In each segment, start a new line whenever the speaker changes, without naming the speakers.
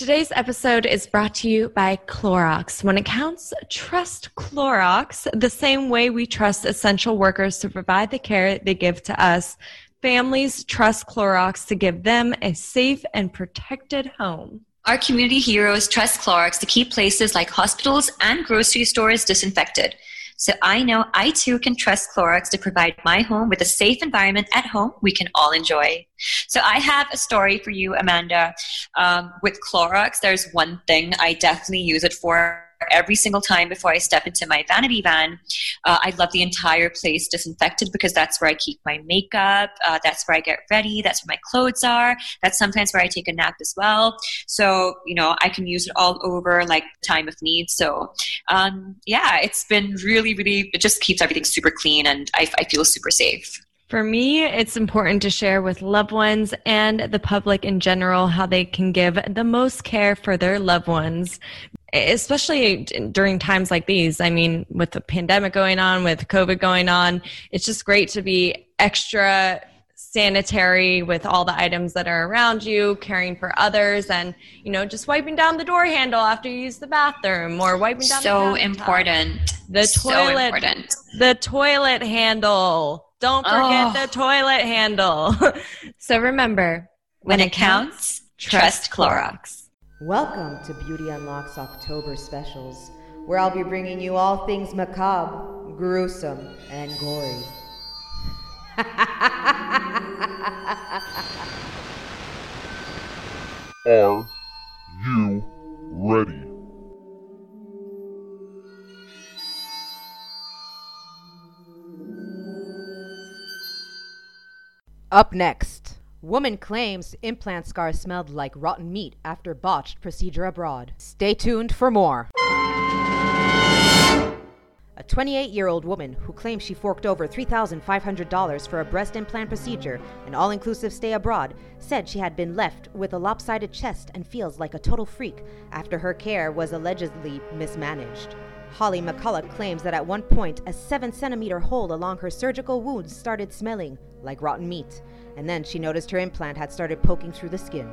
Today's episode is brought to you by Clorox. When it counts, trust Clorox the same way we trust essential workers to provide the care they give to us. Families trust Clorox to give them a safe and protected home.
Our community heroes trust Clorox to keep places like hospitals and grocery stores disinfected. So I know I too can trust Clorox to provide my home with a safe environment at home we can all enjoy. So I have a story for you, Amanda. Um, with Clorox, there's one thing I definitely use it for every single time before I step into my vanity van. Uh, I love the entire place disinfected because that's where I keep my makeup. Uh, that's where I get ready. That's where my clothes are. That's sometimes where I take a nap as well. So, you know, I can use it all over like time of need. So, um, yeah, it's been really, really, it just keeps everything super clean and I, I feel super safe.
For me, it's important to share with loved ones and the public in general how they can give the most care for their loved ones especially during times like these. I mean, with the pandemic going on, with COVID going on, it's just great to be extra sanitary with all the items that are around you, caring for others, and you know, just wiping down the door handle after you use the bathroom or wiping down.
So
the
important.
The
So
toilet.
important.
The toilet handle. Don't forget
Oh.
the toilet handle. so remember,
When it counts, trust Clorox.
Welcome to Beauty Unlocks October specials, where I'll be bringing you all things macabre, gruesome, and gory.
Are you ready?
Up next, woman claims implant scar smelled like rotten meat after botched procedure abroad. Stay tuned for more. A 28 year old woman who claims she forked over $3,500 for a breast implant procedure, an all inclusive stay abroad, said she had been left with a lopsided chest and feels like a total freak after her care was allegedly mismanaged. Holly McCulloch claims that at one point, a 7 centimeter hole along her surgical wound started smelling like rotten meat, and then she noticed her implant had started poking through the skin.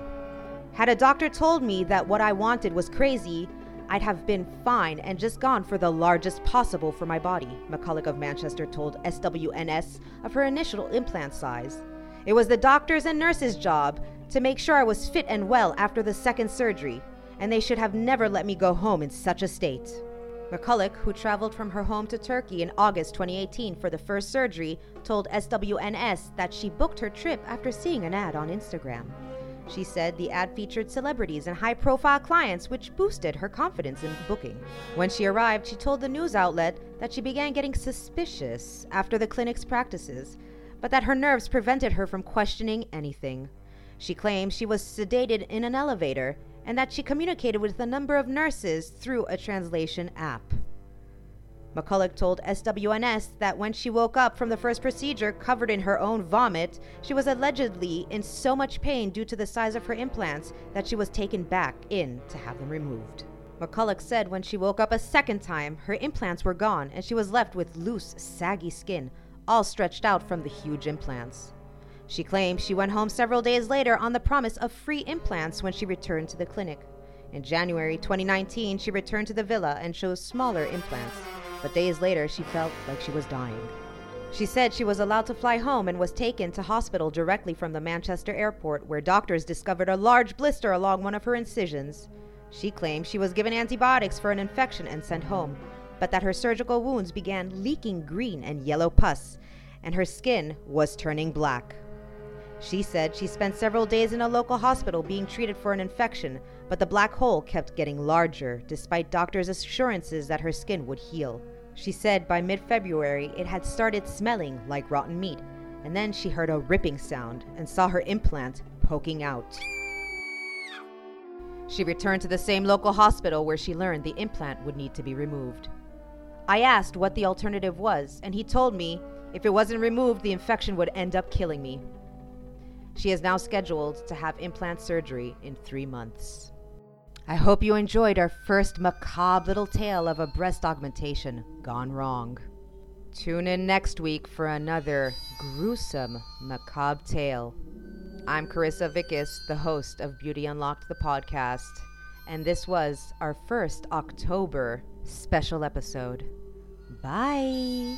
Had a doctor told me that what I wanted was crazy, I'd have been fine and just gone for the largest possible for my body, McCulloch of Manchester told SWNS of her initial implant size. It was the doctor's and nurse's job to make sure I was fit and well after the second surgery, and they should have never let me go home in such a state. McCulloch, who traveled from her home to Turkey in August 2018 for the first surgery, told SWNS that she booked her trip after seeing an ad on Instagram. She said the ad featured celebrities and high profile clients, which boosted her confidence in booking. When she arrived, she told the news outlet that she began getting suspicious after the clinic's practices, but that her nerves prevented her from questioning anything. She claims she was sedated in an elevator and that she communicated with a number of nurses through a translation app. McCulloch told SWNS that when she woke up from the first procedure covered in her own vomit, she was allegedly in so much pain due to the size of her implants that she was taken back in to have them removed. McCulloch said when she woke up a second time, her implants were gone and she was left with loose, saggy skin, all stretched out from the huge implants. She claims she went home several days later on the promise of free implants when she returned to the clinic. In January 2019, she returned to the villa and chose smaller implants, but days later she felt like she was dying. She said she was allowed to fly home and was taken to hospital directly from the Manchester airport, where doctors discovered a large blister along one of her incisions. She claimed she was given antibiotics for an infection and sent home, but that her surgical wounds began leaking green and yellow pus, and her skin was turning black. She said she spent several days in a local hospital being treated for an infection, but the black hole kept getting larger despite doctors' assurances that her skin would heal. She said by mid February it had started smelling like rotten meat, and then she heard a ripping sound and saw her implant poking out. She returned to the same local hospital where she learned the implant would need to be removed. I asked what the alternative was, and he told me if it wasn't removed, the infection would end up killing me. She is now scheduled to have implant surgery in three months. I hope you enjoyed our first macabre little tale of a breast augmentation gone wrong. Tune in next week for another gruesome macabre tale. I'm Carissa Vickis, the host of Beauty Unlocked, the podcast, and this was our first October special episode. Bye.